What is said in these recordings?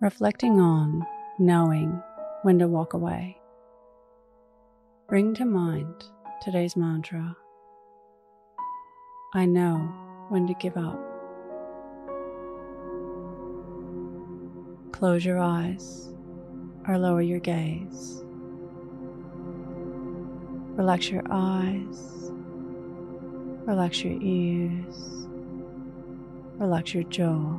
reflecting on knowing when to walk away. Bring to mind today's mantra I know when to give up. Close your eyes or lower your gaze. Relax your eyes, relax your ears, relax your jaw.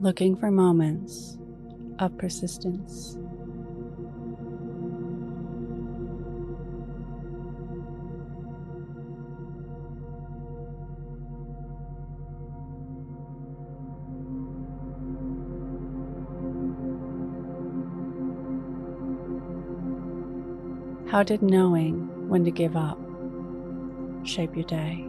Looking for moments of persistence. How did knowing when to give up shape your day?